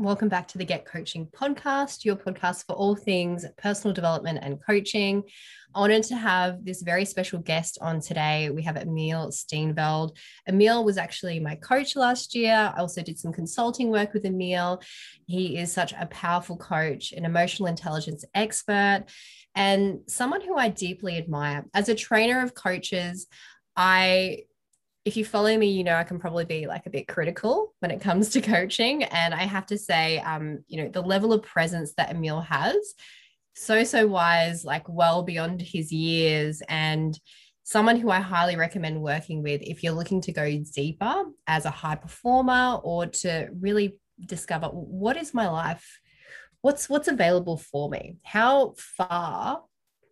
Welcome back to the Get Coaching podcast, your podcast for all things personal development and coaching. Honored to have this very special guest on today. We have Emil Steenveld. Emil was actually my coach last year. I also did some consulting work with Emil. He is such a powerful coach, an emotional intelligence expert, and someone who I deeply admire. As a trainer of coaches, I if you follow me, you know I can probably be like a bit critical when it comes to coaching. And I have to say, um, you know, the level of presence that Emil has, so, so wise, like well beyond his years, and someone who I highly recommend working with if you're looking to go deeper as a high performer or to really discover what is my life? What's what's available for me? How far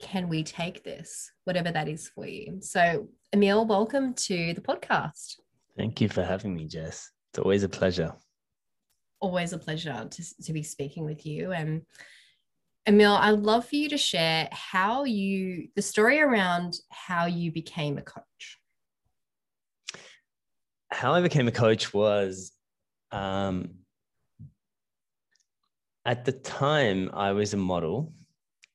can we take this? whatever that is for you. So Emil, welcome to the podcast. Thank you for having me, Jess. It's always a pleasure. Always a pleasure to, to be speaking with you. And Emil, I'd love for you to share how you, the story around how you became a coach. How I became a coach was um, at the time I was a model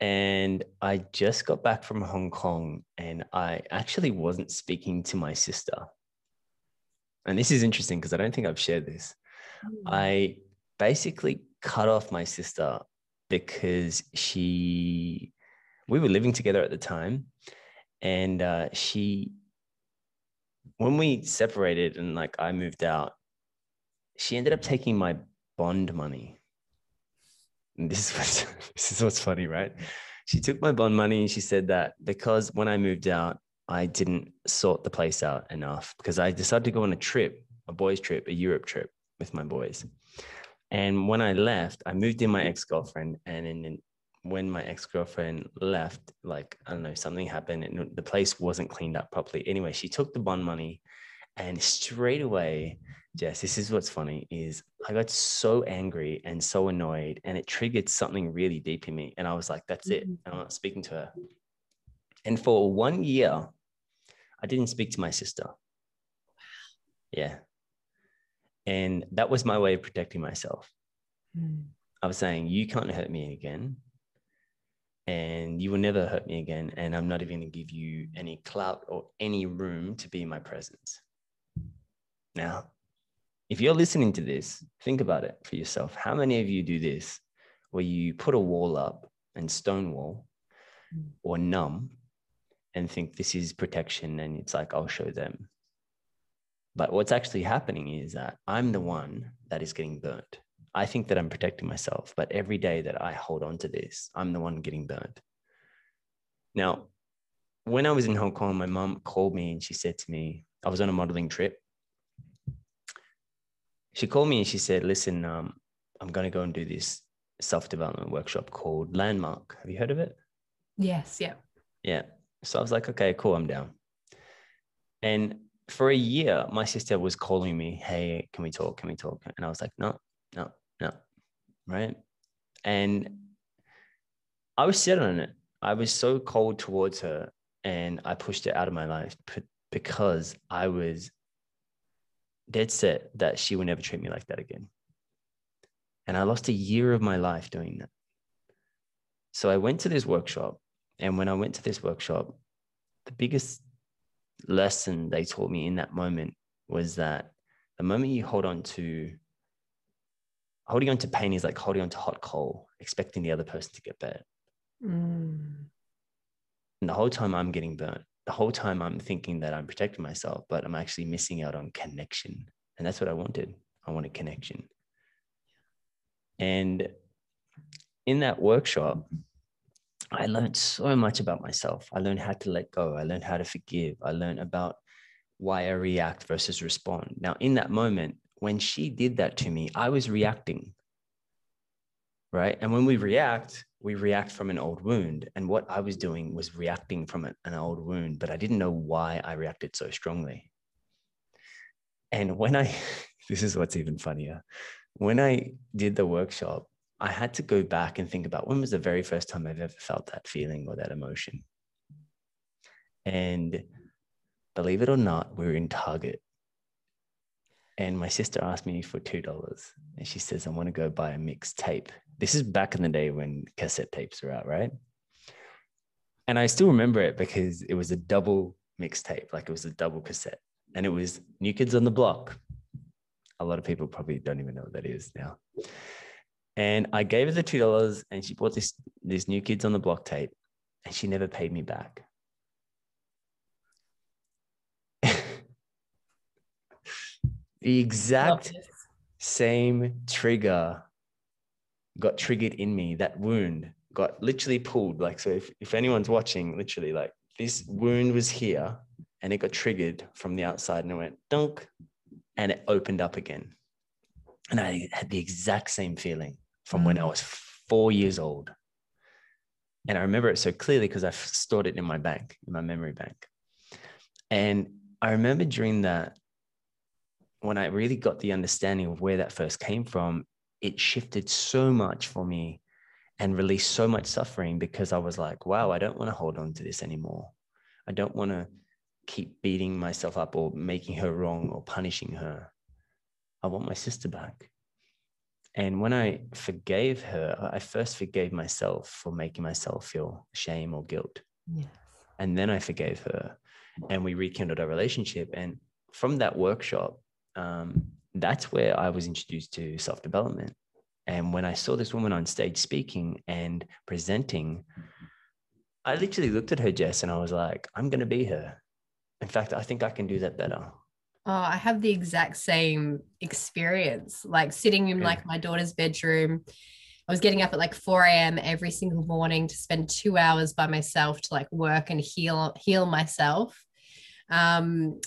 and I just got back from Hong Kong and I actually wasn't speaking to my sister. And this is interesting because I don't think I've shared this. Mm. I basically cut off my sister because she, we were living together at the time. And uh, she, when we separated and like I moved out, she ended up taking my bond money this is this is what's funny, right? She took my bond money and she said that because when I moved out, I didn't sort the place out enough because I decided to go on a trip, a boys' trip, a Europe trip with my boys. And when I left, I moved in my ex girlfriend, and then when my ex girlfriend left, like I don't know, something happened, and the place wasn't cleaned up properly. Anyway, she took the bond money, and straight away Jess, this is what's funny is I got so angry and so annoyed and it triggered something really deep in me. And I was like, that's it. Mm-hmm. And I'm not speaking to her. And for one year, I didn't speak to my sister. Yeah. And that was my way of protecting myself. Mm. I was saying, you can't hurt me again. And you will never hurt me again. And I'm not even going to give you any clout or any room to be in my presence. Now, if you're listening to this, think about it for yourself. How many of you do this where you put a wall up and stonewall mm. or numb and think this is protection and it's like, I'll show them. But what's actually happening is that I'm the one that is getting burnt. I think that I'm protecting myself, but every day that I hold on to this, I'm the one getting burnt. Now, when I was in Hong Kong, my mom called me and she said to me, I was on a modeling trip she called me and she said, listen, um, I'm going to go and do this self development workshop called Landmark. Have you heard of it? Yes. Yeah. Yeah. So I was like, okay, cool, I'm down. And for a year, my sister was calling me, hey, can we talk? Can we talk? And I was like, no, no, no. Right. And I was set on it. I was so cold towards her and I pushed it out of my life because I was dead set that she would never treat me like that again. And I lost a year of my life doing that. So I went to this workshop. And when I went to this workshop, the biggest lesson they taught me in that moment was that the moment you hold on to holding on to pain is like holding on to hot coal, expecting the other person to get better. Mm. And the whole time I'm getting burnt the whole time I'm thinking that I'm protecting myself, but I'm actually missing out on connection. And that's what I wanted. I wanted connection. And in that workshop, I learned so much about myself. I learned how to let go. I learned how to forgive. I learned about why I react versus respond. Now, in that moment, when she did that to me, I was reacting. Right. And when we react, we react from an old wound. And what I was doing was reacting from an old wound, but I didn't know why I reacted so strongly. And when I, this is what's even funnier, when I did the workshop, I had to go back and think about when was the very first time I've ever felt that feeling or that emotion. And believe it or not, we we're in Target. And my sister asked me for two dollars, and she says, "I want to go buy a mixed tape." This is back in the day when cassette tapes were out, right? And I still remember it because it was a double mixtape, like it was a double cassette, and it was New Kids on the Block. A lot of people probably don't even know what that is now. And I gave her the two dollars, and she bought this this New Kids on the Block tape, and she never paid me back. The exact same trigger got triggered in me. That wound got literally pulled. Like, so if, if anyone's watching, literally, like this wound was here and it got triggered from the outside and it went dunk and it opened up again. And I had the exact same feeling from when I was four years old. And I remember it so clearly because I've stored it in my bank, in my memory bank. And I remember during that, when I really got the understanding of where that first came from, it shifted so much for me and released so much suffering because I was like, wow, I don't want to hold on to this anymore. I don't want to keep beating myself up or making her wrong or punishing her. I want my sister back. And when I forgave her, I first forgave myself for making myself feel shame or guilt. Yes. And then I forgave her and we rekindled our relationship. And from that workshop, um, that's where I was introduced to self development. And when I saw this woman on stage speaking and presenting, I literally looked at her, Jess, and I was like, I'm going to be her. In fact, I think I can do that better. Oh, I have the exact same experience. Like sitting in yeah. like my daughter's bedroom. I was getting up at like 4 a.m. every single morning to spend two hours by myself to like work and heal heal myself. Um,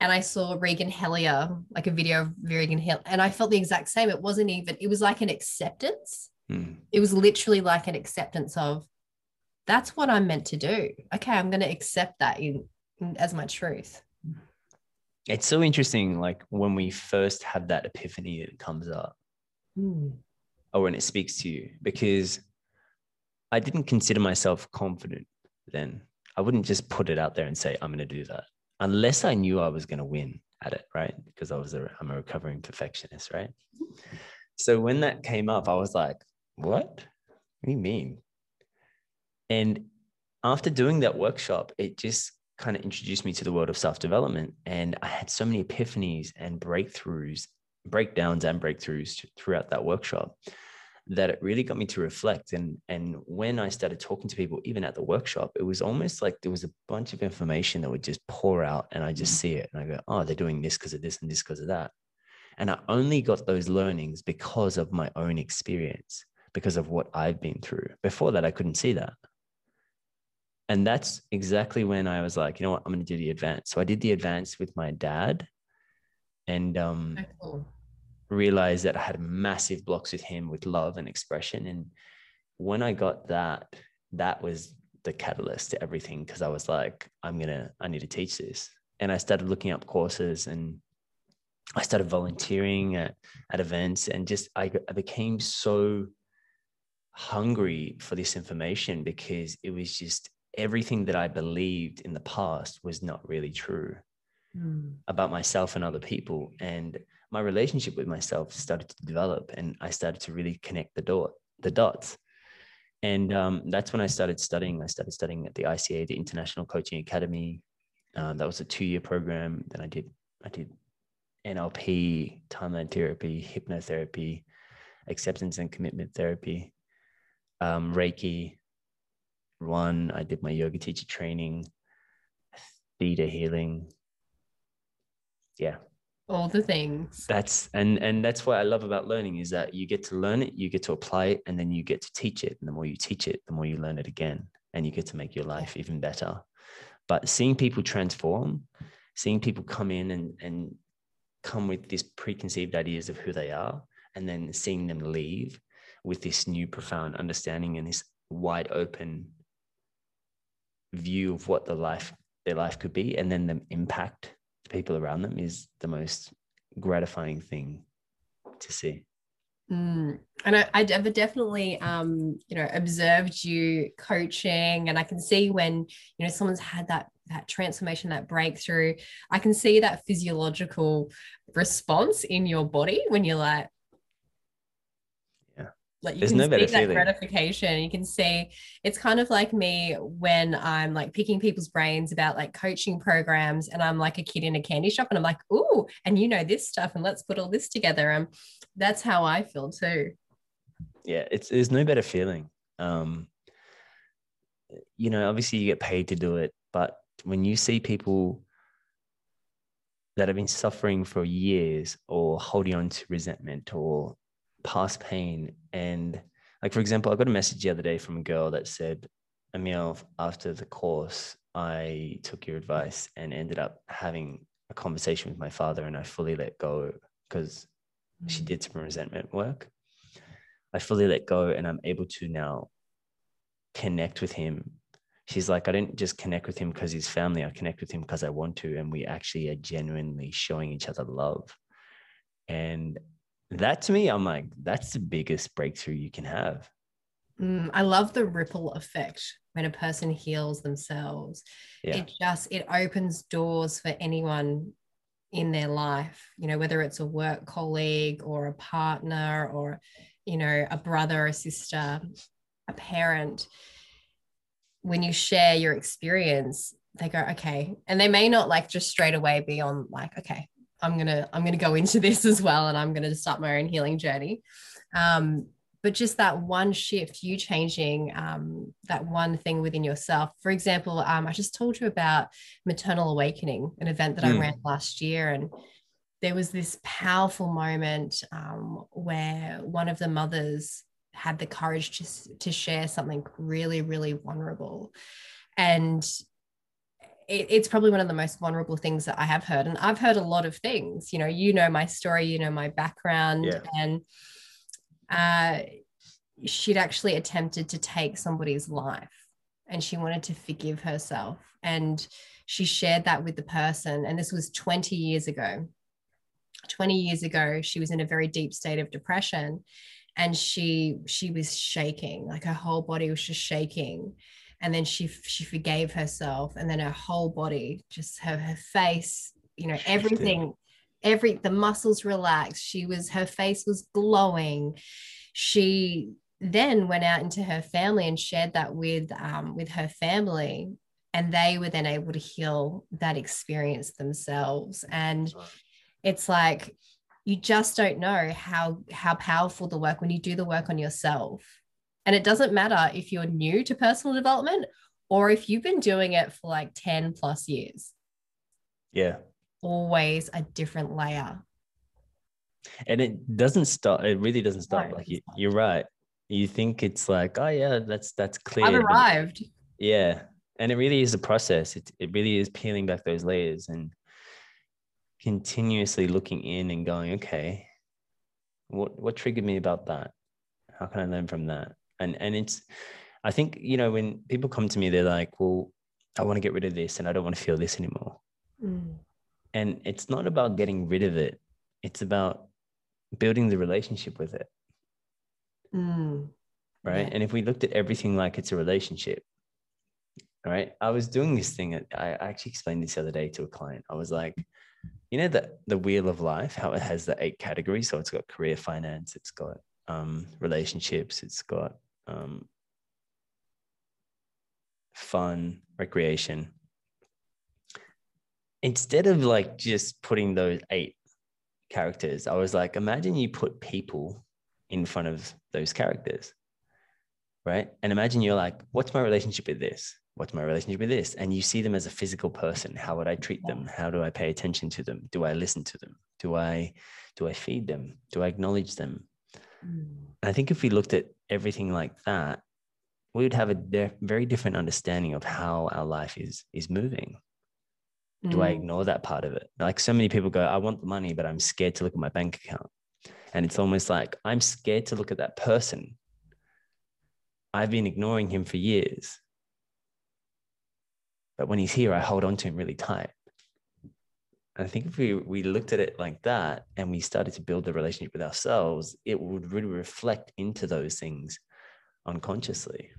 and I saw Regan Hillyer, like a video of Regan Hillyer, and I felt the exact same. It wasn't even, it was like an acceptance. Mm. It was literally like an acceptance of that's what I'm meant to do. Okay, I'm going to accept that in, in, as my truth. It's so interesting, like when we first have that epiphany, it comes up, mm. or when it speaks to you, because I didn't consider myself confident then. I wouldn't just put it out there and say, I'm going to do that unless I knew I was going to win at it, right? Because I was a, I'm a recovering perfectionist, right? So when that came up, I was like, what? What do you mean? And after doing that workshop, it just kind of introduced me to the world of self development. And I had so many epiphanies and breakthroughs, breakdowns and breakthroughs throughout that workshop that it really got me to reflect. And and when I started talking to people, even at the workshop, it was almost like there was a bunch of information that would just pour out, and I just mm. see it, and I go, oh, they're doing this because of this and this because of that. And I only got those learnings because of my own experience, because of what I've been through. Before that, I couldn't see that. And that's exactly when I was like, you know what, I'm going to do the advance. So I did the advance with my dad. And um, cool realized that I had massive blocks with him with love and expression. And when I got that, that was the catalyst to everything because I was like, I'm gonna, I need to teach this. And I started looking up courses and I started volunteering at, at events and just I, I became so hungry for this information because it was just everything that I believed in the past was not really true mm. about myself and other people. And my relationship with myself started to develop and I started to really connect the dot the dots. And um, that's when I started studying. I started studying at the ICA, the International Coaching Academy. Um, that was a two-year program. Then I did I did NLP, timeline therapy, hypnotherapy, acceptance and commitment therapy, um, Reiki. One, I did my yoga teacher training, theta healing. Yeah, all the things. That's and and that's what i love about learning is that you get to learn it you get to apply it and then you get to teach it. And the more you teach it the more you learn it again and you get to make your life even better. But seeing people transform seeing people come in and and come with these preconceived ideas of who they are and then seeing them leave with this new profound understanding and this wide open view of what the life their life could be and then the impact people around them is the most gratifying thing to see. Mm. And I, I've definitely, um, you know, observed you coaching, and I can see when you know someone's had that that transformation that breakthrough i can see that physiological response in your body when you're like. Like you There's can no see that feeling. gratification. You can see it's kind of like me when i'm like picking people's brains about like coaching programs and i'm like a kid in a candy shop and i'm like ooh and you know this stuff and let's put all this together. And that's how i feel too. Yeah it's there's no better feeling. Um you know obviously you get paid to do it but when you see people that have been suffering for years or holding on to resentment or past pain and like for example i got a message the other day from a girl that said emil after the course i took your advice and ended up having a conversation with my father and i fully let go because she Mm. did some resentment work I fully let go and I'm able to now connect with him. She's like, I didn't just connect with him because he's family. I connect with him because I want to. And we actually are genuinely showing each other love. And that to me, I'm like, that's the biggest breakthrough you can have. Mm, I love the ripple effect when a person heals themselves. Yeah. It just it opens doors for anyone in their life, you know, whether it's a work colleague or a partner or you know, a brother, a sister, a parent. When you share your experience, they go, okay. And they may not like just straight away be on like, okay, I'm gonna, I'm gonna go into this as well and I'm gonna start my own healing journey. Um, but just that one shift, you changing um, that one thing within yourself. For example, um, I just told you about Maternal Awakening, an event that I Mm. ran last year. And there was this powerful moment um, where one of the mothers had the courage to, to share something really, really vulnerable. And it, it's probably one of the most vulnerable things that I have heard. And I've heard a lot of things. You know, you know my story, you know my background, Yeah. and uh, she'd actually attempted to take somebody's life and she wanted to forgive herself. And she shared that with the person. And this was 20 years ago. 20 years ago, she was in a very deep state of depression and she she was shaking like her whole body was just shaking and then she she forgave herself and then her whole body just her her face you know everything every the muscles relaxed. She was her face was glowing. She then went out into her family and shared that with um, with her family and they were then able to heal that experience themselves. And it's like you just don't know how how powerful the work when you do the work on yourself and it doesn't matter if you're new to personal development or if you've been doing it for like 10 plus years Yeah. always a different layer And it doesn't stop. It really doesn't stop. No, like you, you're right. You think it's like, oh yeah, that's that's clear. i've arrived Yeah. And it really is a process. It, it really is peeling back those layers and continuously looking in and going, okay, what what triggered me about that? How can I learn from that? And and it's I think, you know, when people come to me, they're like, well, I want to get rid of this and I don't want to feel this anymore. Mm, And it's not about getting rid of it. It's about building the relationship with it. mm, right? Yeah. And if we looked at everything like it's a relationship, right? I was doing this thing. I I actually explained this the other day to a client. I was like, you know, the the wheel of life, how it has the eight categories. So it's got career, finance, it's got um, relationships, it's got um, fun, recreation. Instead of like just putting those eight characters, I was like, imagine you put people in front of those characters right? And imagine you're like, what's my relationship with this? What's my relationship with this? And you see them as a physical person. How would I treat them? How do I pay attention to them? Do I listen to them? Do I do I feed them? Do I acknowledge them? Mm, I think if we looked at everything like that, we would have a di- very different understanding of how our life is is moving. Do I mm. ignore that part of it? Like so many people go, I want the money, but I'm scared to look at my bank account. And it's almost like I'm scared to look at that person. I've been ignoring him for years. But when he's here, I hold on to him really tight. I think if we, we looked at it like that and we started to build the relationship with ourselves, it would really reflect into those things unconsciously.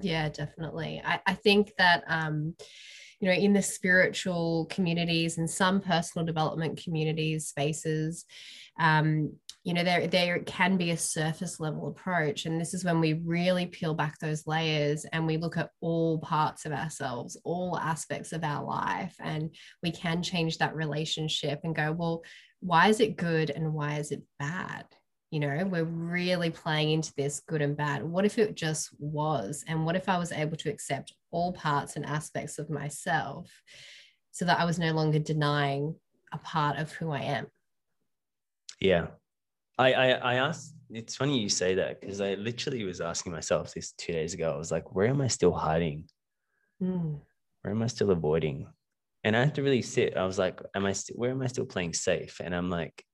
Yeah, definitely. I, I think that um, you know, in the spiritual communities and some personal development communities, spaces, um, you know, there there can be a surface level approach. And this is when we really peel back those layers and we look at all parts of ourselves, all aspects of our life, and we can change that relationship and go, well, why is it good and why is it bad? you know we're really playing into this good and bad what if it just was and what if i was able to accept all parts and aspects of myself so that i was no longer denying a part of who i am yeah i i, I asked it's funny you say that because i literally was asking myself this two days ago i was like where am i still hiding mm. where am i still avoiding and i had to really sit i was like am i still where am i still playing safe and i'm like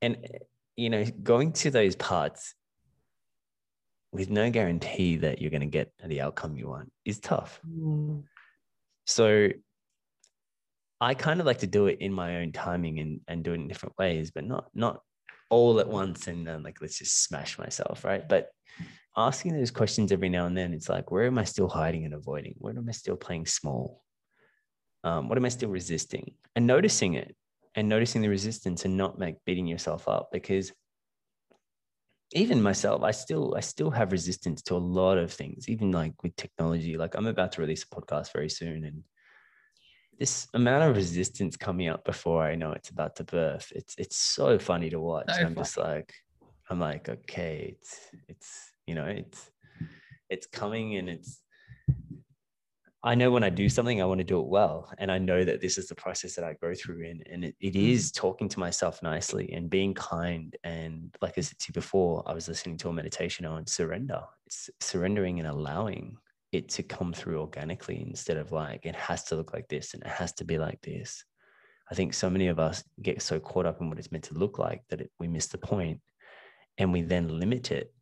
and you know, going to those parts with no guarantee that you're going to get the outcome you want is tough. Mm. So I kind of like to do it in my own timing and, and do it in different ways, but not not all at once and then like let's just smash myself, right? But asking those questions every now and then, it's like, where am I still hiding and avoiding? Where am I still playing small? Um, what am I still resisting? And noticing it and noticing the resistance and not like beating yourself up because even myself i still i still have resistance to a lot of things even like with technology like i'm about to release a podcast very soon and this amount of resistance coming up before i know it's about to birth it's it's so funny to watch so i'm just like i'm like okay it's it's you know it's it's coming and it's I know when I do something, I want to do it well. And I know that this is the process that I go through. And, and it, it mm. talking to myself nicely and being kind. And like I said to you before, I was listening to a meditation on surrender. It's surrendering and allowing it to come through organically instead of like, it has to look like this and it has to be like this. I think so many of us get so caught up in what it's meant to look like that it, we miss the point and we then limit it.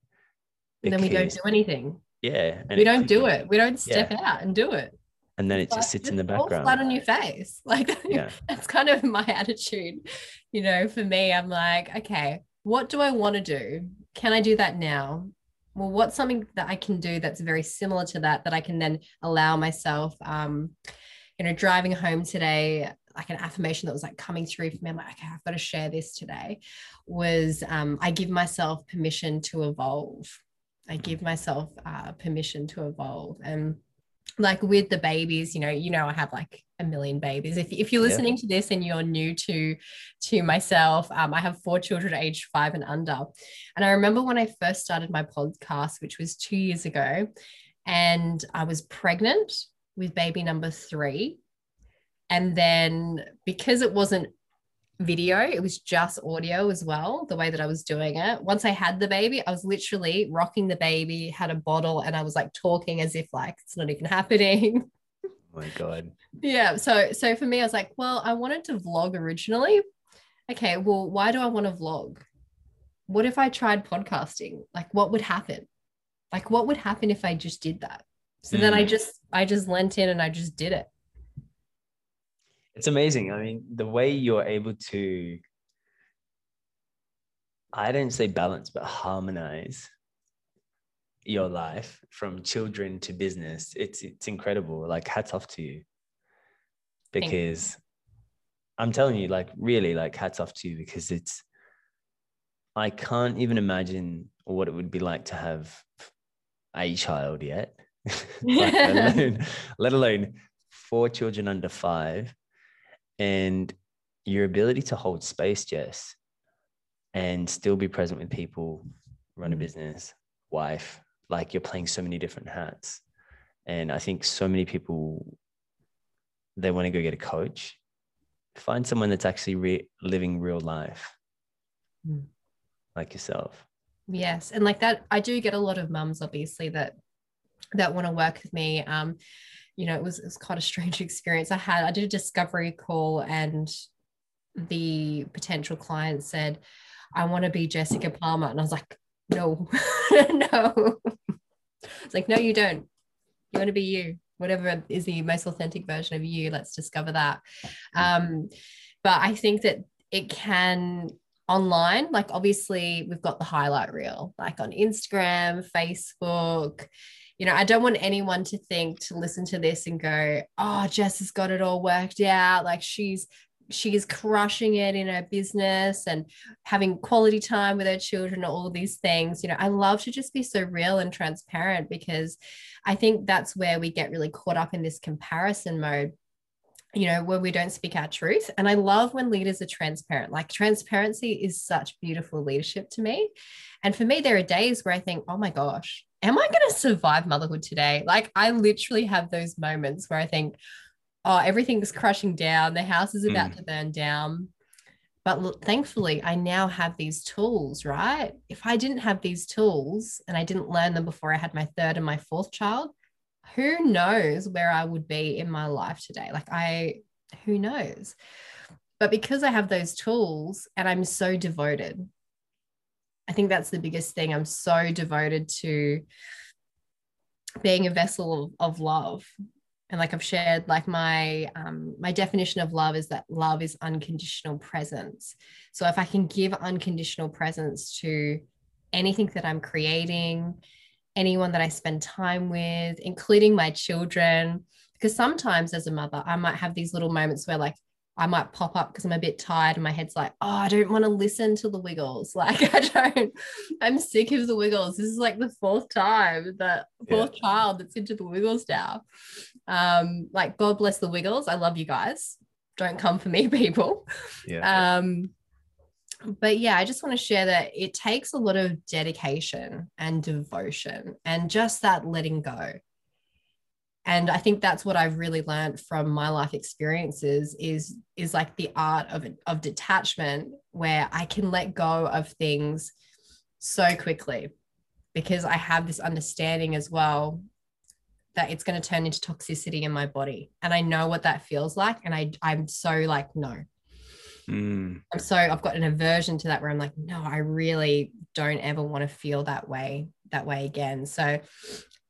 And then we don't do anything. Yeah. we don't do it. We don't step yeah. out and do it. And then it just sits in the background. Flat on your face. Like yeah. that's kind of my attitude. You know, for me, I'm like, okay, what do I want to do? Can I do that now? Well, what's something that I can do that's very similar to that that I can then allow myself um, you know, driving home today, like an affirmation that was like coming through for me. I'm like, okay, I've got to share this today. Was um, I give myself permission to evolve I give myself uh, permission to evolve. And like with the babies, you know, you know, I have like a million babies. If, if you're listening yeah. to this and you're new to to myself, um, I have four children aged five and under. And I remember when I first started my podcast, which was two years ago, and I was pregnant with baby number three. And then because it wasn't video. It was just audio as well, the way that I was doing it. Once I had the baby, I was literally rocking the baby, had a bottle, and I was like talking as if like it's not even happening. Oh my God. yeah. So so for me, I was like, well, I wanted to vlog originally. Okay, well, why do I want to vlog? What if I tried podcasting? Like what would happen? Like what would happen if I just did that? So mm. then I hmm. just I just lent in and I just did it it's amazing. I mean, the way you're able to, I don't say balance, but harmonize your life from children to business. It's it's incredible. Like hats off to you. Because you. I'm telling you, like really, like hats off to you because it's I can't even imagine what it would be like to have a child yet. let, alone, let alone four children under five and your ability to hold space, Jess, and still be present with people, run a mm. business, wife, like you're playing so many different hats. And I think so many people, they want to go get a coach. Find someone that's actually re- living real life, mm. like yourself. Yes, and like that, I do get a lot of mums, obviously, that that want to work with me. Um, you know, it was, it was quite a strange experience. I had, I did a discovery call and the potential client said, I want to be Jessica Palmer. And I was like, no, no. It's like, no, you don't. You want to be you. Whatever is the most authentic version of you, let's discover that. Um, but I think that it can online, like obviously we've got the highlight reel, like on Instagram, Facebook, you know, I don't want anyone to think to listen to this and go, oh, Jess has got it all worked out. Like she's she is crushing it in her business and having quality time with her children all these things. You know i love to just be so real and transparent because i think that's where we get really caught up in this comparison mode you know where we don't speak our truth. And i love when leaders are transparent. Like transparency is such beautiful leadership to me. And for me there are days where i think oh my gosh am i going to survive motherhood today? Like i literally have those moments where i think oh, everything's crushing down, the house is about mm. to burn down. But look, thankfully, I now have these tools, right? If I didn't have these tools and I didn't learn them before I had my third and my fourth child, who knows where I would be in my life today? Like, I, who knows? But because I have those tools and I'm so devoted, I think that's the biggest thing. I'm so devoted to being a vessel of, of love and like I've shared, like my um, my definition of love is that love is unconditional presence. So if I can give unconditional presence to anything that I'm creating, anyone that I spend time with, including my children, because sometimes as a mother, I might have these little moments where like I might pop up because I'm a bit tired and my head's like, oh, I don't want to listen to the wiggles. Like, I don't, I'm sick of the wiggles. This is like the fourth time, the fourth yeah. child that's into the wiggles now. Um, like, God bless the wiggles. I love you guys. Don't come for me, people. Yeah. Um, but yeah, I just want to share that it takes a lot of dedication and devotion and just that letting go and i think that's what i've really learned from my life experiences is is like the art of of detachment where i can let go of things so quickly because i have this understanding as well that it's going to turn into toxicity in my body. And i know what that feels like and i i'm so like no. Mm. i'm so i've got an aversion to that where i'm like no i really don't ever want to feel that way that way again. So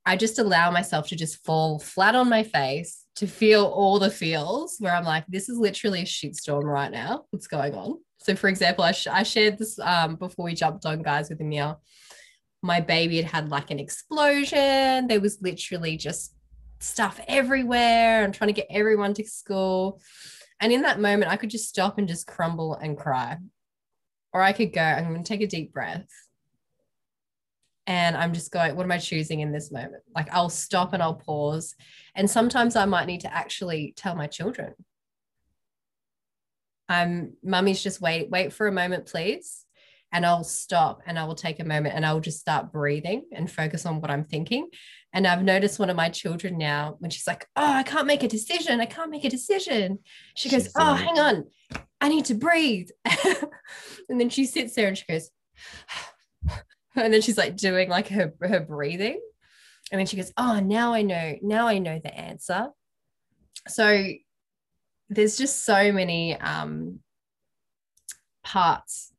I just allow myself to just fall flat on my face to feel all the feels where I'm like, this is literally a shitstorm right now. What's going on? So, for example, I, sh- I shared this um, before we jumped on, guys, with Emil. My baby had had like an explosion. There was literally just stuff everywhere. I'm trying to get everyone to school. And in that moment, I could just stop and just crumble and cry. Or I could go, I'm going to take a deep breath and I'm just going, what am I choosing in this moment? Like I'll stop and I'll pause. And sometimes I might need to actually tell my children. I'm mummy's just wait, wait for a moment, please. And I'll stop and I will take a moment and I'll just start breathing and focus on what I'm thinking. And I've noticed one of my children now when she's like, Oh, I can't make a decision. I can't make a decision. She goes, Oh, hang on. I need to breathe. and then she sits there and she goes, and then she's like doing like her her breathing. And then she goes oh now i know now i know the answer. So there's just so many um parts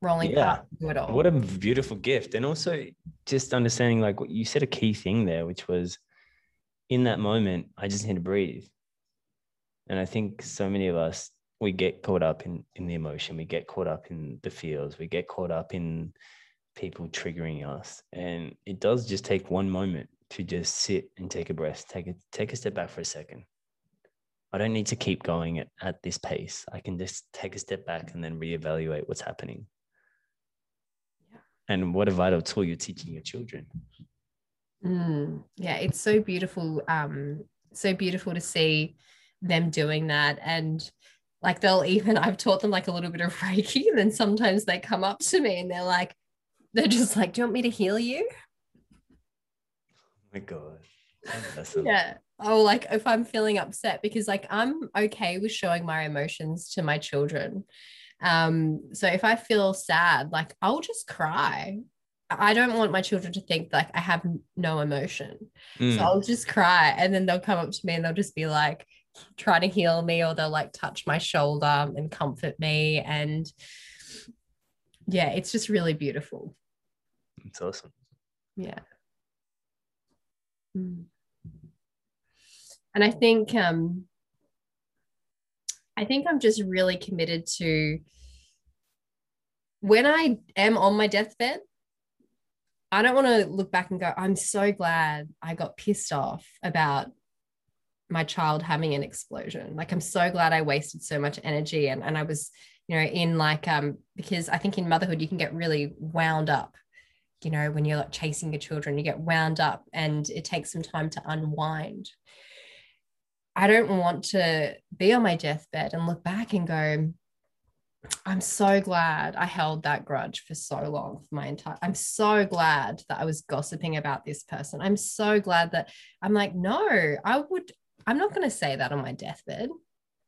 rolling yeah. to it all. What a beautiful gift. And also just understanding like what you said a key thing there which was in that moment i just need to breathe. And i think so many of us we get caught up in in the emotion. We get caught up in the feels. We get caught up in people triggering us. And it does just take one moment to just sit and take a breath, take a take a step back for a second. I don't need to keep going at, at this pace. I can just take a step back and then reevaluate what's happening. Yeah. And what a vital tool you're teaching your children. Mm, yeah, it's so beautiful. Um, so beautiful to see them doing that. And like they'll even I've taught them like a little bit of Reiki, and then sometimes they come up to me and they're like, they're just like, Do you want me to heal you? Oh my God. yeah. Oh, like if I'm feeling upset, because like I'm okay with showing my emotions to my children. Um, so if I feel sad, like I'll just cry. I don't want my children to think like I have no emotion. Mm. So I'll just cry and then they'll come up to me and they'll just be like try to heal me or they'll like touch my shoulder and comfort me. And yeah, it's just really beautiful. It's awesome. Yeah. Mm. And I think um I think I'm just really committed to when I am on my deathbed, I don't want to look back and go, I'm so glad I got pissed off about my child having an explosion. Like I'm so glad I wasted so much energy and, and I was, you know, in like um because I think in motherhood you can get really wound up. You know, when you're like chasing your children, you get wound up and it takes some time to unwind. I don't want to be on my deathbed and look back and go, I'm so glad I held that grudge for so long for my entire I'm so glad that I was gossiping about this person. I'm so glad that I'm like, no, I would I'm not going to say that on my deathbed.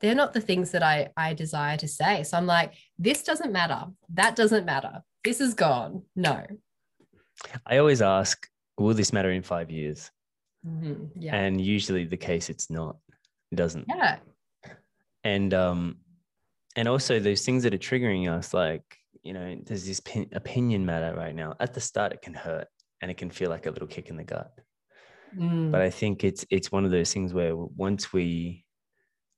They're not the things that I, I desire to say. So I'm like, this doesn't matter. That doesn't matter. This is gone. No. I always ask, will this matter in five years? Mm-hmm. Yeah. And usually the case it's not. It doesn't. Yeah. And um and also those things that are triggering us, like, you know, there's this pin- opinion matter right now. At the start, it can hurt and it can feel like a little kick in the gut. Mm. but i think it's it's one of those things where once we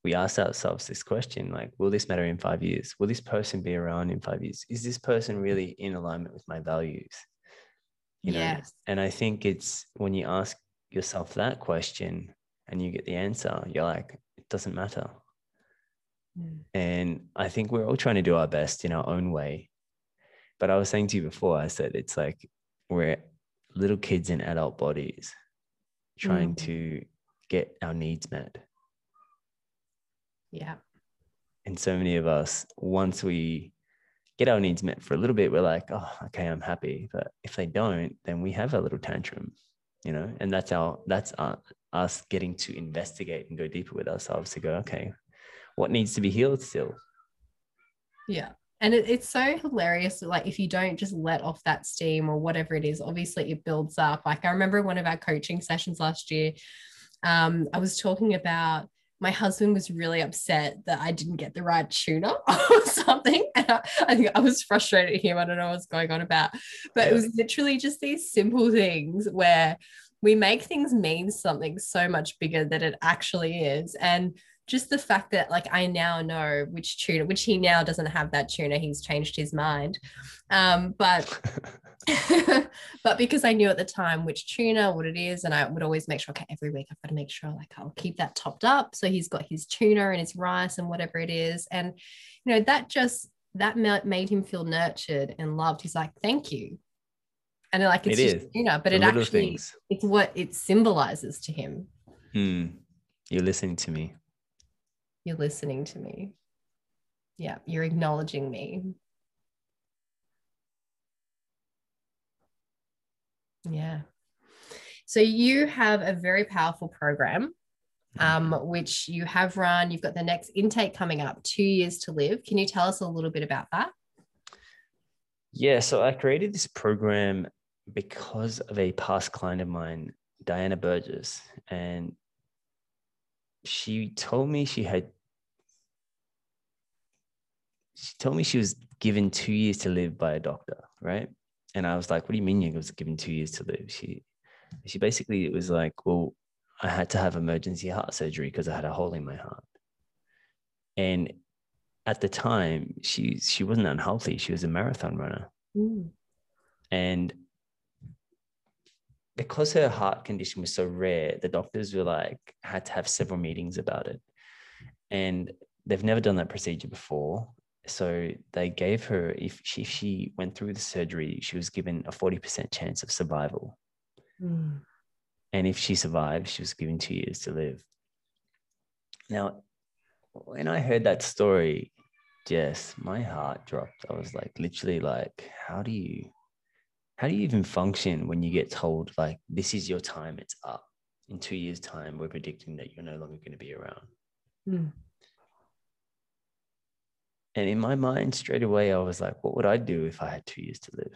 we ask ourselves this question like will this matter in five years will this person be around in five years is this person really in alignment with my values you know yes. and i think it's when you ask yourself that question and you get the answer you're like it doesn't matter Mm. and i think we're all trying to do our best in our own way but i was saying to you before i said it's like we're little kids in adult bodies trying Mm. to get our needs met. Yeah. And so many of us, once we get our needs met for a little bit, we're like, oh, okay, I'm happy. But if they don't, then we have a little tantrum, you know, and that's our, that's our, us getting to investigate and go deeper with ourselves to go, okay, what needs to be healed still? Yeah. And it, it's so hilarious. Like, if you don't just let off that steam or whatever it is, obviously it builds up. Like, I remember one of our coaching sessions last year, um, I was talking about my husband was really upset that I didn't get the right tuna or something. And I, I think I was frustrated at him. I don't know what's going on about, but it was literally just these simple things where we make things mean something so much bigger than it actually is. And just the fact that like I now know which tuna, which he now doesn't have that tuna, he's changed his mind. Um, but but because I knew at the time which tuna, what it is, and I would always make sure, okay, every week I've got to make sure like I'll keep that topped up. So he's got his tuna and his rice and whatever it is. And, you know, that just, that made him feel nurtured and loved. He's like, thank you. And like, it's It just is. tuna, but The it actually, things. it's what it symbolizes to him. Hmm. You're listening to me. You're listening to me. Yeah. You're acknowledging me. Yeah. So you have a very powerful program, um, which you have run. You've got the next intake coming up, two years to live. Can you tell us a little bit about that? Yeah, so I created this program because of a past client of mine, Diana Burgess, and she told me she had she told me she was given two years to live by a doctor, right? And I was like, "What do you mean you was given two years to live?" She she basically it was like, "Well, I had to have emergency heart surgery because I had a hole in my heart," and at the time she she wasn't unhealthy. She was a marathon runner. Mm. And because her heart condition was so rare the doctors were like had to have several meetings about it. And they've never done that procedure before so they gave her if she, if she went through the surgery she was given a 40% chance of survival Mm. and if she survived she was given two years to live now when i heard that story Jess, my heart dropped. I was like, literally, like, how do you, how do you even function when you get told like, this is your time, it's up. In two years' time, we're predicting that you're no longer going to be around. Mm. And in my mind, straight away, I was like, what would I do if I had two years to live?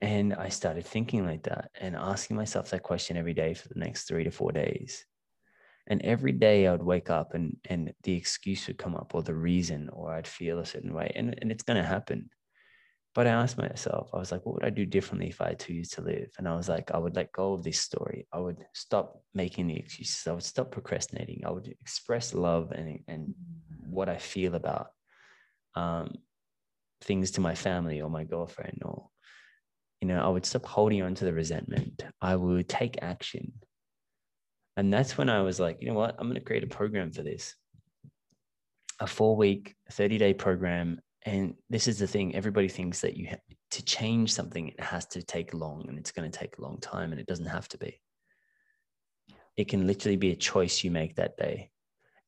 And I started thinking like that and asking myself that question every day for the next three to four days. And every day I would wake up and and the excuse would come up or the reason or I'd feel a certain way. And, and it's gonna happen. But I asked myself, I was like, what would I do differently if I had two years to live? And I was like, I would let go of this story. I would stop making the excuses. I would stop procrastinating. I would express love and, and what I feel about um, things to my family or my girlfriend or you know, I would stop holding on to the resentment. I would take action. And that's when I was like, you know what? I'm going to create a program for this a four week, 30 day program. And this is the thing everybody thinks that you have to change something, it has to take long and it's going to take a long time, and it doesn't have to be. It can literally be a choice you make that day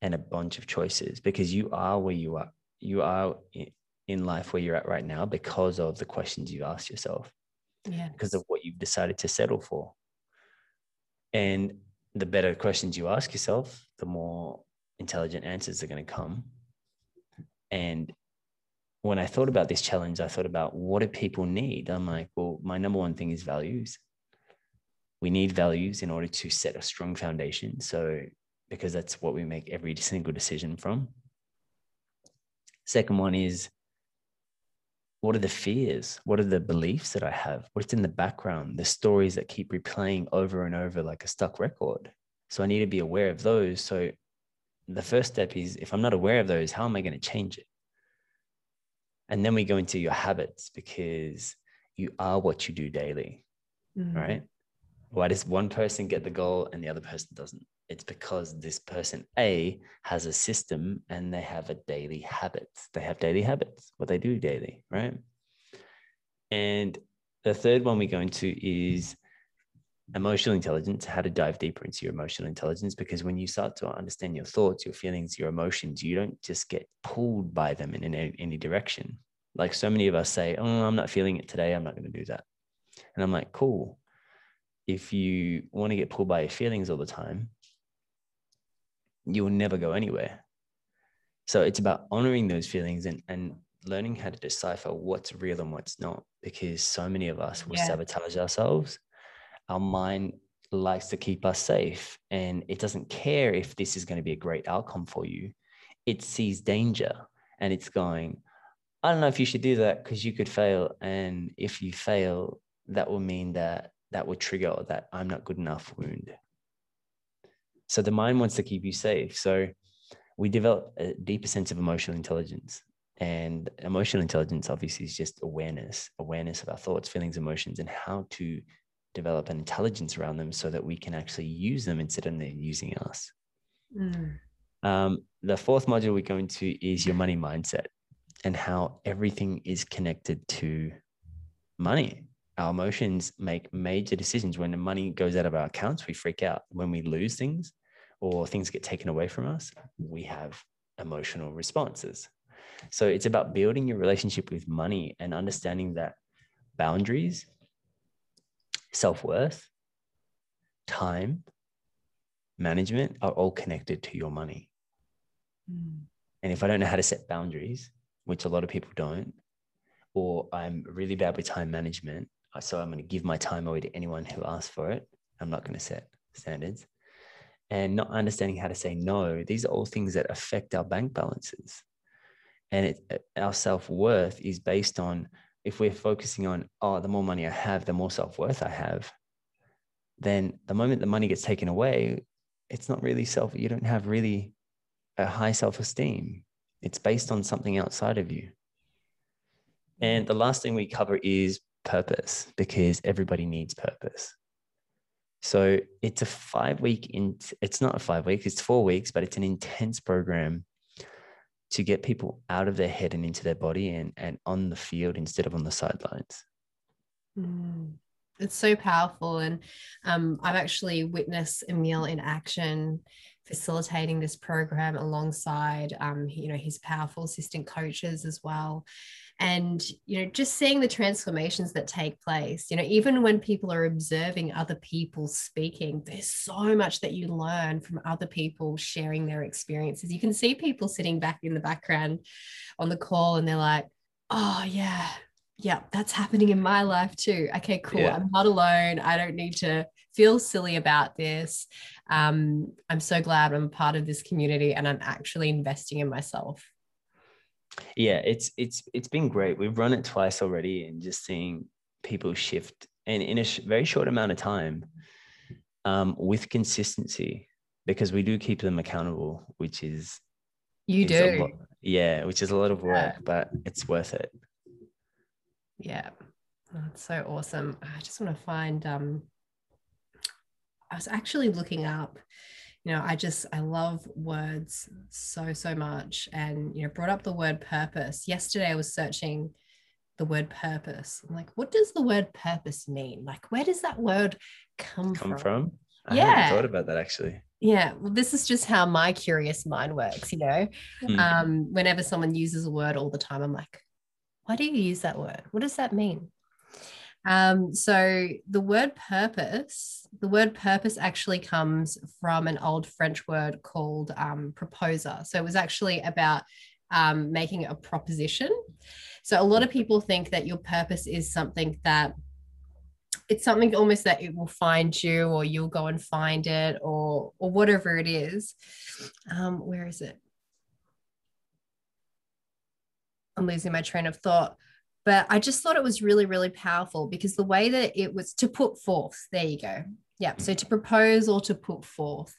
and a bunch of choices because you are where you are. You are in life where you're at right now because of the questions you asked yourself, yes. because of what you've decided to settle for. And the better questions you ask yourself, the more intelligent answers are going to come. And when I thought about this challenge, I thought about what do people need? I'm like, well, my number one thing is values. We need values in order to set a strong foundation. So, because that's what we make every single decision from. Second one is what are the fears? What are the beliefs that I have? What's in the background? The stories that keep replaying over and over like a stuck record. So I need to be aware of those. So the first step is if I'm not aware of those, how am I going to change it? And then we go into your habits because you are what you do daily, mm-hmm. right? Why does one person get the goal and the other person doesn't? It's because this person A has a system and they have a daily habits. They have daily habits, what they do daily, right? And the third one we go into is emotional intelligence, how to dive deeper into your emotional intelligence. Because when you start to understand your thoughts, your feelings, your emotions, you don't just get pulled by them in any, any direction. Like so many of us say, Oh, I'm not feeling it today. I'm not going to do that. And I'm like, Cool. If you want to get pulled by your feelings all the time, you will never go anywhere. So it's about honoring those feelings and, and learning how to decipher what's real and what's not, because so many of us will yeah. sabotage ourselves. Our mind likes to keep us safe and it doesn't care if this is going to be a great outcome for you. It sees danger and it's going, I don't know if you should do that because you could fail. And if you fail, that will mean that that will trigger that I'm not good enough wound. So the mind wants to keep you safe. So we develop a deeper sense of emotional intelligence. And emotional intelligence obviously is just awareness, awareness of our thoughts, feelings, emotions, and how to develop an intelligence around them so that we can actually use them instead of them using us. Mm. Um, the fourth module we go into is your money mindset and how everything is connected to money our emotions make major decisions when the money goes out of our accounts we freak out when we lose things or things get taken away from us we have emotional responses so it's about building your relationship with money and understanding that boundaries self-worth time management are all connected to your money mm. and if i don't know how to set boundaries which a lot of people don't or i'm really bad with time management so I'm going to give my time away to anyone who asks for it. I'm not going to set standards. And not understanding how to say no. These are all things that affect our bank balances. And it, our self worth is based on if we're focusing on, oh, the more money I have, the more self worth I have, then the moment the money gets taken away, it's not really self, you don't have really a high self esteem. It's based on something outside of you. And the last thing we cover is purpose because everybody needs purpose. So it's a five week in it's not a five week, it's four weeks, but it's an intense program to get people out of their head and into their body and, and on the field instead of on the sidelines. Mm, it's so powerful. And um, I've actually witnessed Emil in action facilitating this program alongside um, you know his powerful assistant coaches as well and you know just seeing the transformations that take place you know even when people are observing other people speaking there's so much that you learn from other people sharing their experiences. You can see people sitting back in the background on the call and they're like oh yeah yeah that's happening in my life too. Okay cool. Yeah. i'm not alone. I don't need to feel silly about this. Um, i'm so glad i'm part of this community and i'm actually investing in myself yeah it's it's it's been great we've run it twice already and just seeing people shift and in a sh- very short amount of time um, with consistency because we do keep them accountable which is you do lot, yeah which is a lot of work yeah. but it's worth it yeah That's so awesome. I just want to find um I was actually looking up, you know, I just I love words so so much and you know brought up the word purpose. Yesterday I was searching the word purpose. I'm like, what does the word purpose mean? Like where does that word come, Come from? from? I Yeah. thought about that actually. Yeah, well, this is just how my curious mind works, you know. Hmm. Um, whenever someone uses a word all the time, I'm like, why do you use that word? What does that mean? Um, so the word purpose, the word purpose actually comes from an old French word called um, proposer. So it was actually about um, making a proposition. So a lot of people think that your purpose is something that it's something almost that it will find you or you'll go and find it or or whatever it is um where is it i'm losing my train of thought but i just thought it was really really powerful because the way that it was to put forth there you go. Yeah so to propose or to put forth.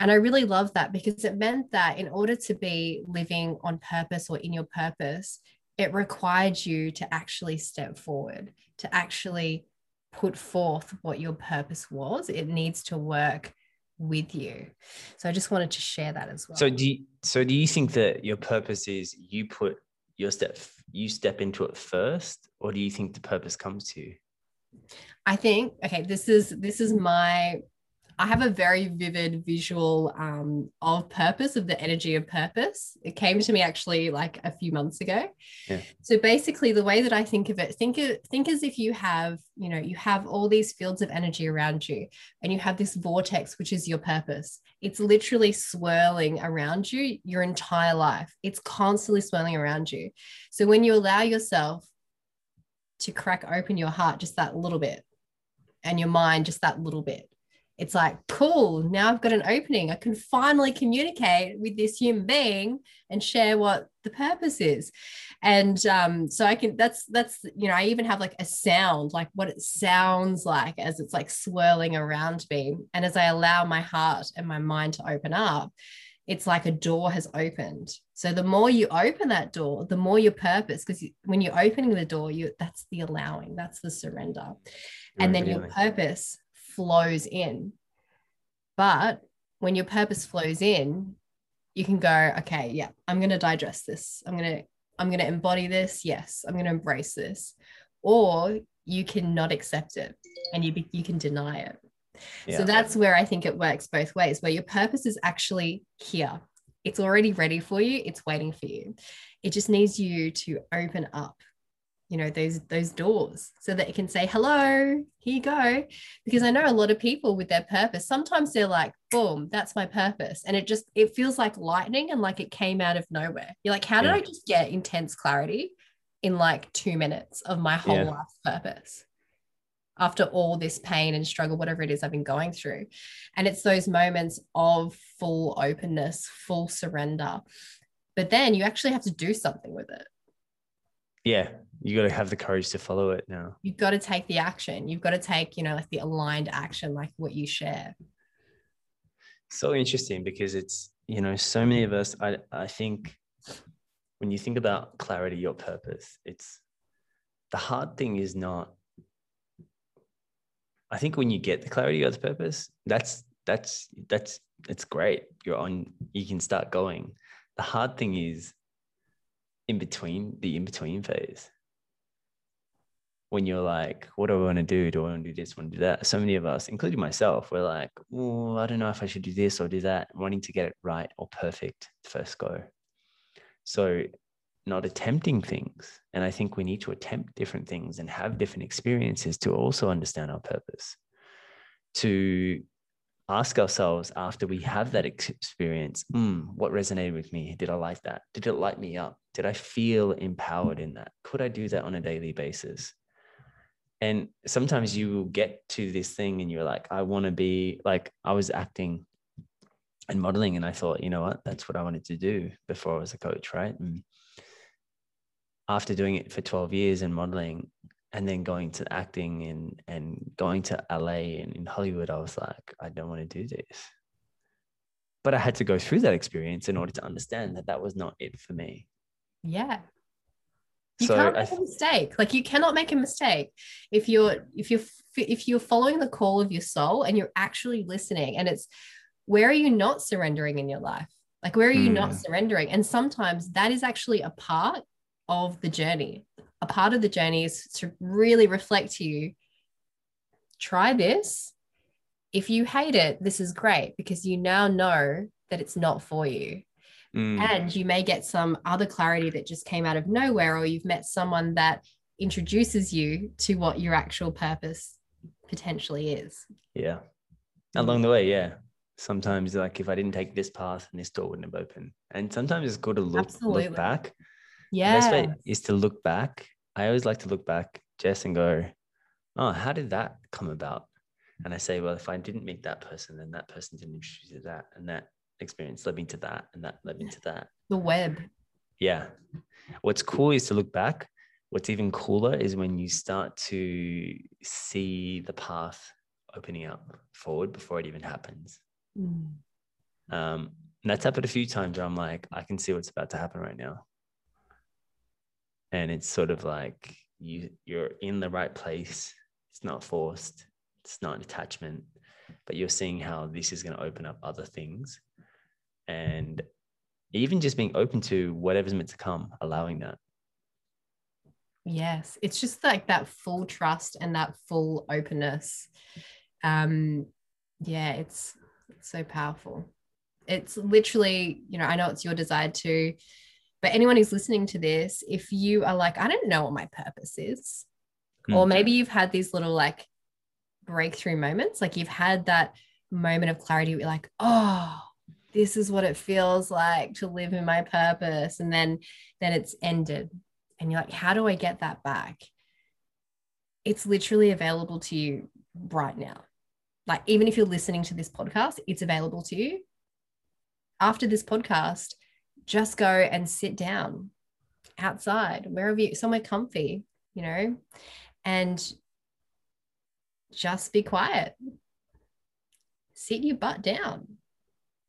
And i really love that because it meant that in order to be living on purpose or in your purpose it required you to actually step forward to actually put forth what your purpose was. It needs to work with you. So i just wanted to share that as well. So do you, so do you think that your purpose is you put your step you step into it first or do you think the purpose comes to you? I think okay, this is this is my I have a very vivid visual um, of purpose, of the energy of purpose. It came to me actually like a few months ago. Yeah. So basically, the way that I think of it, think of, think as if you have, you know, you have all these fields of energy around you, and you have this vortex, which is your purpose. It's literally swirling around you your entire life. It's constantly swirling around you. So when you allow yourself to crack open your heart just that little bit, and your mind just that little bit it's like cool now i've got an opening. I can finally communicate with this human being and share what the purpose is. And um, so i can that's that's you know i even have like a sound like what it sounds like as it's like swirling around me. And as i allow my heart and my mind to open up it's like a door has opened. So the more you open that door the more your purpose because when you're opening the door you that's the allowing that's the surrender. And then your purpose flows in. But when your purpose flows in, you can go, okay, yeah, I'm going to digest this. I'm going to I'm going to embody this. Yes, I'm going to embrace this. Or you cannot accept it and you be, you can deny it. Yeah. So that's where I think it works both ways, where your purpose is actually here. It's already ready for you, it's waiting for you. It just needs you to open up, you know, those those doors so that it can say, hello, here you go. Because I know a lot of people with their purpose, sometimes they're like, boom, that's my purpose. And it just it feels like lightning and like it came out of nowhere. You're like, how did Yeah. I just get intense clarity in like two minutes of my whole Yeah. life's purpose? after all this pain and struggle, whatever it is I've been going through. And it's those moments of full openness, full surrender. But then you actually have to do something with it. Yeah, you got to have the courage to follow it now. You've got to take the action. You've got to take, you know, like the aligned action, like what you share. so interesting because it's you know so many of us i i think when you think about clarity your purpose it's the hard thing is not i think when you get the clarity of the purpose that's that's that's it's great you're on you can start going the hard thing is in between the in between phase when you're like, what do I want to do? Do I want to do this? Want to do that? So many of us, including myself, we're like, oh, I don't know if I should do this or do that, wanting to get it right or perfect first go. So, not attempting things. And I think we need to attempt different things and have different experiences to also understand our purpose. To ask ourselves after we have that experience, "Hmm, what resonated with me? Did I like that? Did it light me up? Did I feel empowered in that? Could I do that on a daily basis? and sometimes you get to this thing and you're like i want to be like i was acting and modeling and i thought you know what that's what i wanted to do before i was a coach right and after doing it for 12 years and modeling and then going to acting and and going to la and in hollywood i was like i don't want to do this but i had to go through that experience in order to understand that that was not it for me Yeah. You So can't make th- a mistake. Like you cannot make a mistake if you're if you're if you're following the call of your soul and you're actually listening. And it's where are you not surrendering in your life? Like where are you not Mm. surrendering? And sometimes that is actually a part of the journey. A part of the journey is to really reflect to you. Try this. If you hate it, this is great because you now know that it's not for you Mm, and you may get some other clarity that just came out of nowhere or you've met someone that introduces you to what your actual purpose potentially is yeah. Along the way, yeah. Sometimes like if I didn't take this path and this door wouldn't have opened. And sometimes it's good to look Absolutely. look back. The yeah best way is to look back. I always like to look back, Jess, and go, oh, how did that come about? And I say, well, if I didn't meet that person, then that person didn't introduce you to that, and that experience led me to that, and that led me to that. the web Yeah. What's cool is to look back. What's even cooler is when you start to see the path opening up forward before it even happens. Mm. Um, and that's happened a few times where I'm like, I can see what's about to happen right now. And it's sort of like you you're in the right place. It's not forced. It's not an attachment, but you're seeing how this is going to open up other things. And even just being open to whatever's meant to come, allowing that. yes it's just like that full trust and that full openness um yeah it's, it's so powerful it's literally you know i know it's your desire to but anyone who's listening to this if you are like i don't know what my purpose is or Mm. maybe you've had these little like breakthrough moments like you've had that moment of clarity where you're like oh this is what it feels like to live in my purpose and then then it's ended and you're like how do i get that back? It's literally available to you right now. Like even if you're listening to this podcast it's available to you. After this podcast just go and sit down outside wherever you somewhere comfy you know and just be quiet sit your butt down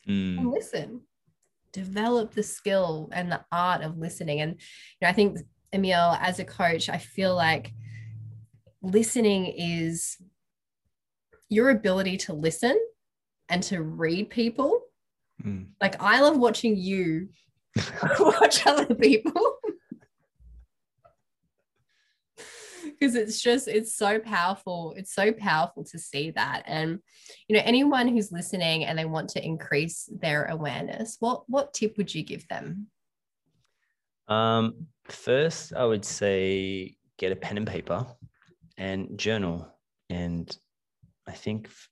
Mm. and listen develop the skill and the art of listening and you know i think emil as a coach i feel like listening is your ability to listen and to read people Mm. like i love watching you watch other people. Because it's just it's so powerful. It's so powerful to see that. And you know anyone who's listening and they want to increase their awareness what what tip would you give them? Um, first, I would say get a pen and paper and journal. And I think f-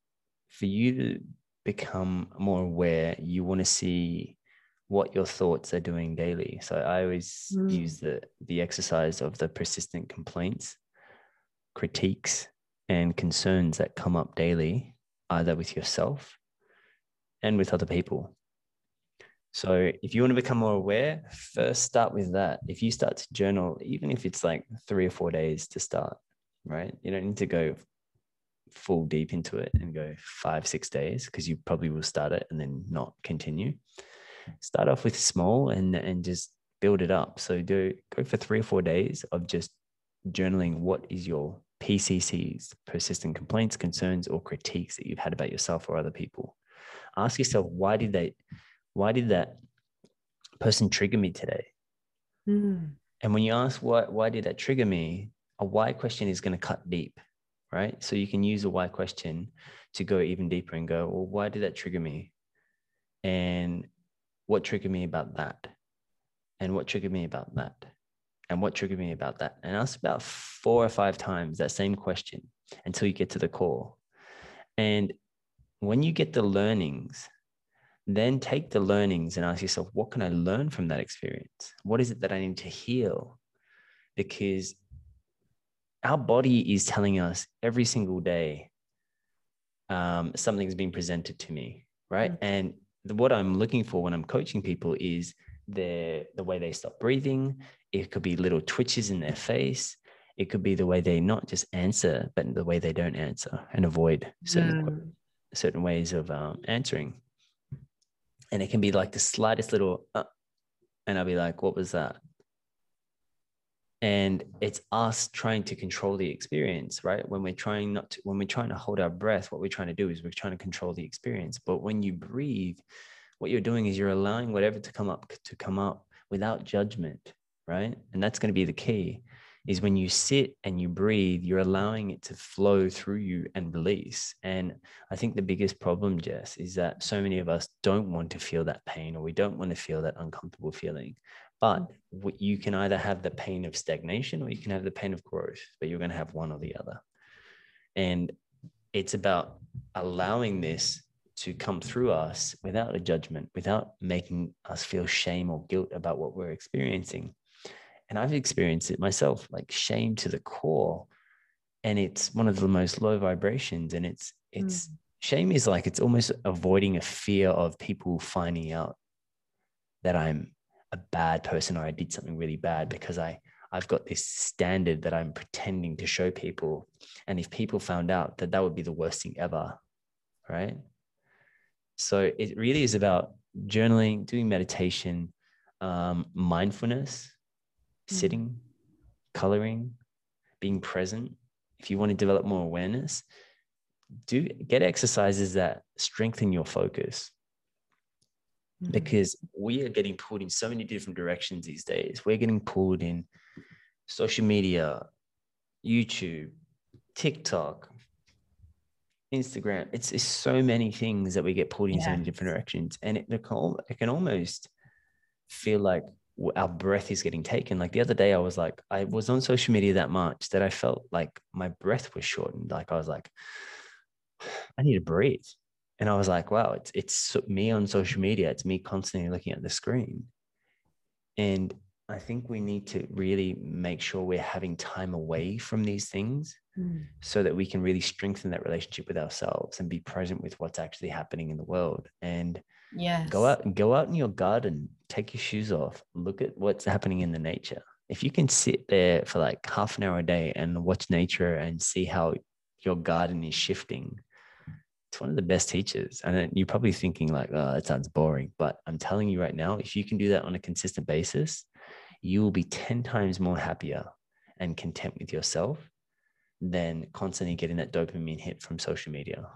for you to become more aware, you want to see what your thoughts are doing daily. So I always Mm. use the the exercise of the persistent complaints, critiques, and concerns that come up daily, either with yourself and with other people. So if you want to become more aware, first start with that. If you start to journal, even if it's like three or four days to start, right? You don't need to go full deep into it and go five, six days because you probably will start it and then not continue. Start off with small and and just build it up. So do go for three or four days of just journaling what is your PCCs, persistent complaints, concerns, or critiques that you've had about yourself or other people. Ask yourself, why did they why did that person trigger me today? Hmm. And when you ask why why did that trigger me, a why question is going to cut deep, right? So you can use a why question to go even deeper and go, well, why did that trigger me? And what triggered me about that? And what triggered me about that? And what triggered me about that? And ask about four or five times that same question until you get to the core. And when you get the learnings, then take the learnings and ask yourself, what can I learn from that experience? What is it that I need to heal? Because our body is telling us every single day um, something's being presented to me, right? Mm. And what I'm looking for when I'm coaching people is the the way they stop breathing. It could be little twitches in their face. It could be the way they not just answer, but the way they don't answer and avoid certain certain ways of um, answering. And it can be like the slightest little, uh, and I'll be like, what was that? And it's us trying to control the experience right? When we're trying not to when we're trying to hold our breath what we're trying to do is we're trying to control the experience. But when you breathe what you're doing is you're allowing whatever to come up to come up without judgment right? And that's going to be the key is when you sit and you breathe you're allowing it to flow through you and release. And i think the biggest problem jess is that so many of us don't want to feel that pain or we don't want to feel that uncomfortable feeling but you can either have the pain of stagnation or you can have the pain of growth, but you're going to have one or the other. And it's about allowing this to come through us without a judgment, without making us feel shame or guilt about what we're experiencing. And I've experienced it myself, like shame to the core. And it's one of the most low vibrations. And it's, it's, mm. shame is like it's almost avoiding a fear of people finding out that I'm a bad person or I did something really bad because I I've got this standard that I'm pretending to show people. And if people found out that that would be the worst thing ever, right? So it really is about journaling, doing meditation, um, mindfulness, mm. sitting, coloring, being present. If you want to develop more awareness, do get exercises that strengthen your focus mm-hmm. because we are getting pulled in so many different directions these days. We're getting pulled in social media, YouTube, TikTok, Instagram. It's, it's so many things that we get pulled in yeah. so many different directions. And it, can, it can almost feel like our breath is getting taken. Like the other day, I was like, I was on social media that much that I felt like my breath was shortened. Like I was like, I need to breathe and I was like, wow, it's it's me on social media. It's me constantly looking at the screen, and I think we need to really make sure we're having time away from these things, mm. so that we can really strengthen that relationship with ourselves and be present with what's actually happening in the world. And yeah, go out go out in your garden, take your shoes off, look at what's happening in the nature. If you can sit there for like half an hour a day and watch nature and see how your garden is shifting it's one of the best teachers. And you're probably thinking like, oh, that sounds boring. But I'm telling you right now, if you can do that on a consistent basis, you will be 10 times more happier and content with yourself than constantly getting that dopamine hit from social media.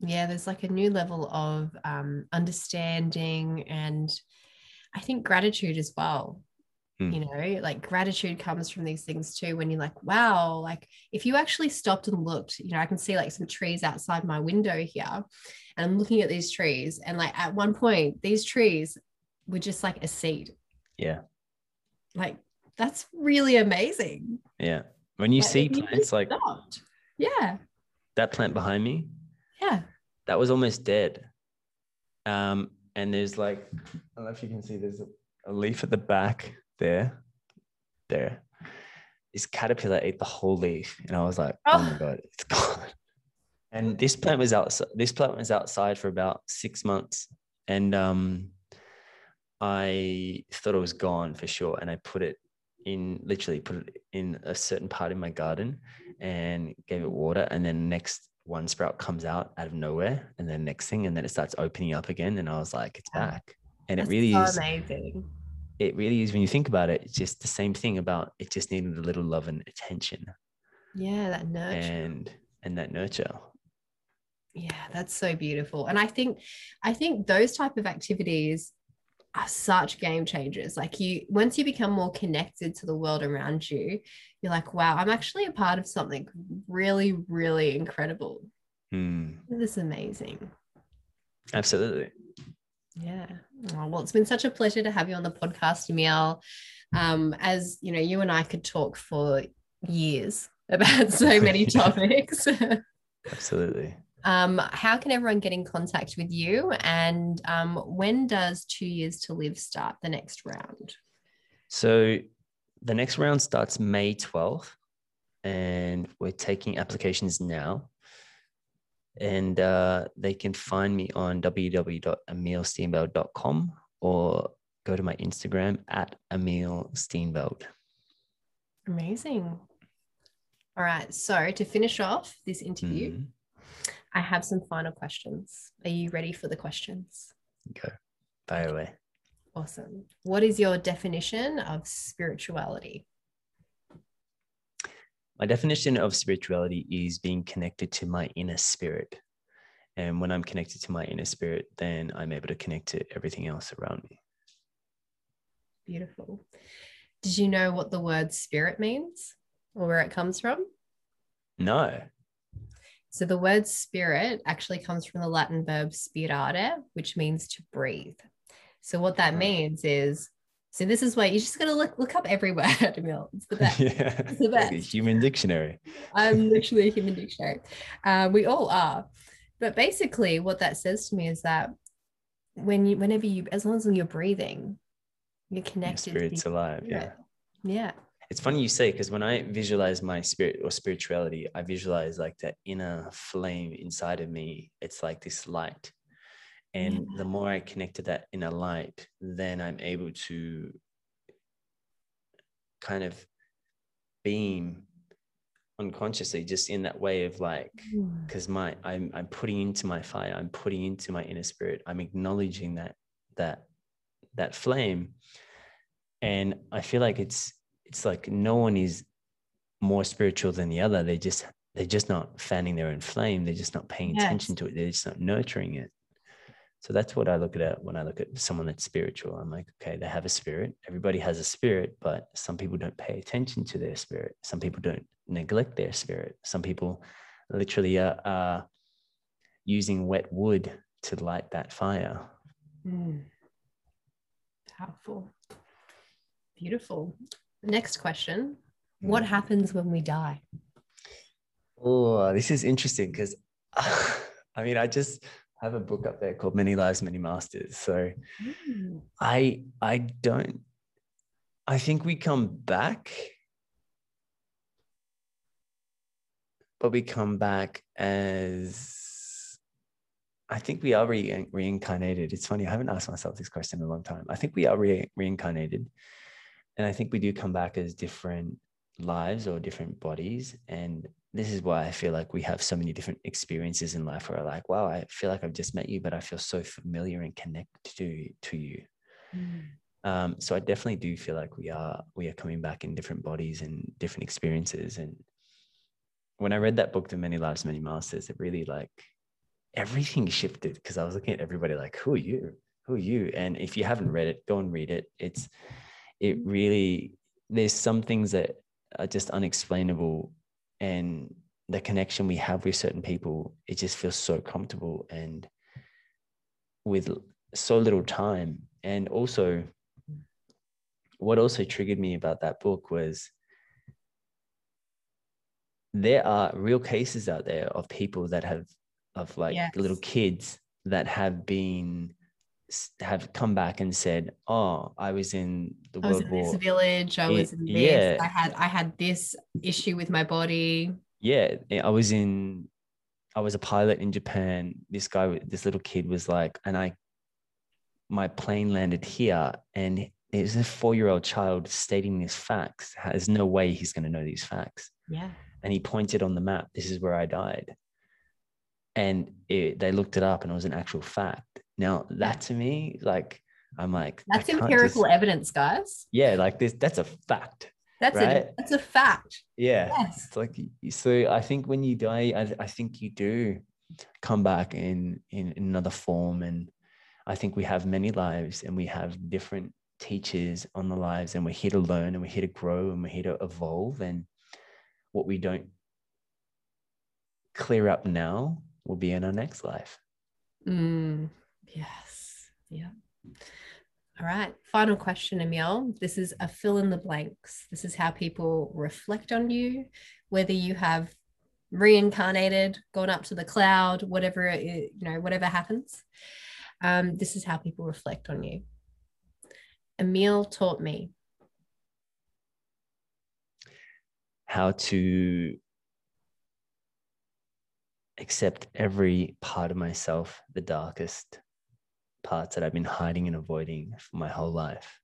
Yeah, there's like a new level of um, understanding and I think gratitude as well mm. you know like gratitude comes from these things too when you're like wow like if you actually stopped and looked you know i can see like some trees outside my window here and i'm looking at these trees and like at one point these trees were just like a seed. Yeah. Like that's really amazing. Yeah. When you like, see plants like stopped. yeah. That plant behind me yeah. that was almost dead. Um and there's like i don't know if you can see there's a, a leaf at the back there, there. This caterpillar ate the whole leaf, and I was like, "Oh, oh my god, it's gone!" And this plant was outside. This plant was outside for about six months, and um, I thought it was gone for sure. And I put it in, literally put it in a certain part in my garden, and gave it water. And then next one sprout comes out out of nowhere, and then next thing, and then it starts opening up again. And I was like, "It's back!" And That's it really so is amazing it really is when you think about it, it's just the same thing about it just needing a little love and attention. Yeah, that nurture. And and that nurture. Yeah, that's so beautiful. And I think I think those type of activities are such game changers. Like you once you become more connected to the world around you, you're like, wow, I'm actually a part of something really, really incredible. Hmm. This is amazing. Absolutely. Yeah. Oh, well, it's been such a pleasure to have you on the podcast, Emil. Um, as you know, you and I could talk for years about so many topics. Absolutely. Um, how can everyone get in contact with you? And um, when does Two Years to Live start the next round? So the next round starts May 12th, and we're taking applications now and uh, they can find me on www.emilsteenveld.com or go to my Instagram at Emil Steenveld. Amazing. All right. So to finish off this interview, mm. I have some final questions. Are you ready for the questions? Go. Fire away. Awesome. What is your definition of spirituality? My definition of spirituality is being connected to my inner spirit. And when I'm connected to my inner spirit, then I'm able to connect to everything else around me. Beautiful. Did you know what the word spirit means or where it comes from? No. So the word spirit actually comes from the Latin verb spirare, which means to breathe. So what that means is, so this is why you just gotta look look up every word, Emil. It's the best. yeah. It's the best. Like a human dictionary. I'm literally a human dictionary. Uh, we all are. But basically, what that says to me is that when you, whenever you, as long as you're breathing, you're connected. Your spirit's to alive. Yeah. Yeah. It's funny you say because when I visualize my spirit or spirituality, I visualize like that inner flame inside of me. It's like this light. And the more I connect to that inner light, then I'm able to kind of beam unconsciously just in that way of like Mm. because my I'm I'm putting into my fire, I'm putting into my inner spirit, I'm acknowledging that that that flame. And I feel like it's it's like no one is more spiritual than the other. They just they're just not fanning their own flame. They're just not paying Yes. attention to it. They're just not nurturing it. So that's what I look at when I look at someone that's spiritual. I'm like, okay, they have a spirit. Everybody has a spirit, but some people don't pay attention to their spirit. Some people don't neglect their spirit. Some people literally are, are using wet wood to light that fire. Mm. Powerful. Beautiful. Next question. What Mm. happens when we die? Oh, this is interesting because I mean, I just have a book up there called Many Lives, Many Masters. So Mm. I I don't I think we come back but we come back as I think we are re- reincarnated. It's funny, I haven't asked myself this question in a long time. I think we are re- reincarnated. And I think we do come back as different lives or different bodies. And this is why I feel like we have so many different experiences in life where I'm like, wow, I feel like I've just met you, but I feel so familiar and connected to, to you. Mm. Um, so I definitely do feel like we are we are coming back in different bodies and different experiences. And when I read that book, The Many Lives, Many Masters, it really like everything shifted because I was looking at everybody like, who are you? Who are you? And if you haven't read it, go and read it. It's it really there's some things that are just unexplainable and the connection we have with certain people, it just feels so comfortable and with so little time. And also what also triggered me about that book was there are real cases out there of people that have of like Yes. little kids that have been have come back and said oh i was in the I was world in war this village. I It- was in this. yeah. I had I had this issue with my body. yeah eh, i was in i was a pilot in japan this guy this little kid was like and i my plane landed here and there's a four-year-old child stating these facts there's no way he's going to know these facts Yeah. and he pointed on the map this is where i died and it, they looked it up and it was an actual fact now that to me like i'm like That's empirical just- evidence, guys. yeah like this that's a fact That's a that's a fact. yeah Yes. it's like so i think when you die i, I think you do come back in, in in another form and i think we have many lives and we have different teachers on the lives and we're here to learn and we're here to grow and we're here to evolve and what we don't clear up now will be in our next life Mm, yes. Yeah. All right. Final question, Emil. This is a fill in the blanks. This is how people reflect on you, whether you have reincarnated, gone up to the cloud, whatever it, you know, whatever happens. Um, this is how people reflect on you. Emil taught me how to accept every part of myself, the darkest parts that I've been hiding and avoiding for my whole life.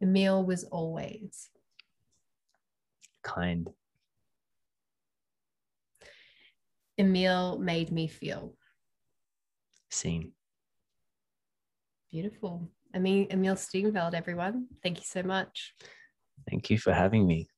Emil was always Kind, Emil made me feel seen. beautiful. Emil, Emil Steenveld, everyone. Thank you so much. Thank you for having me.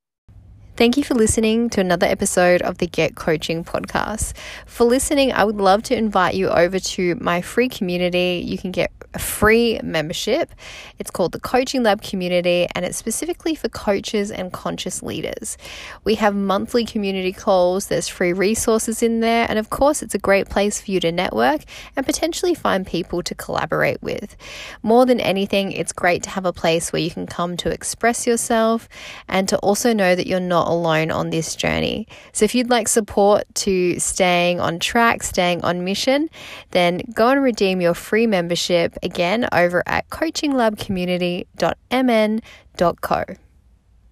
Thank you for listening to another episode of the Get Coaching podcast. For listening, I would love to invite you over to my free community. You can get a free membership. It's called the Coaching Lab Community and it's specifically for coaches and conscious leaders. We have monthly community calls, there's free resources in there, and of course, it's a great place for you to network and potentially find people to collaborate with. More than anything, it's great to have a place where you can come to express yourself and to also know that you're not alone on this journey. So if you'd like support to staying on track, staying on mission, then go and redeem your free membership again over at coachinglabcommunity.mn.co.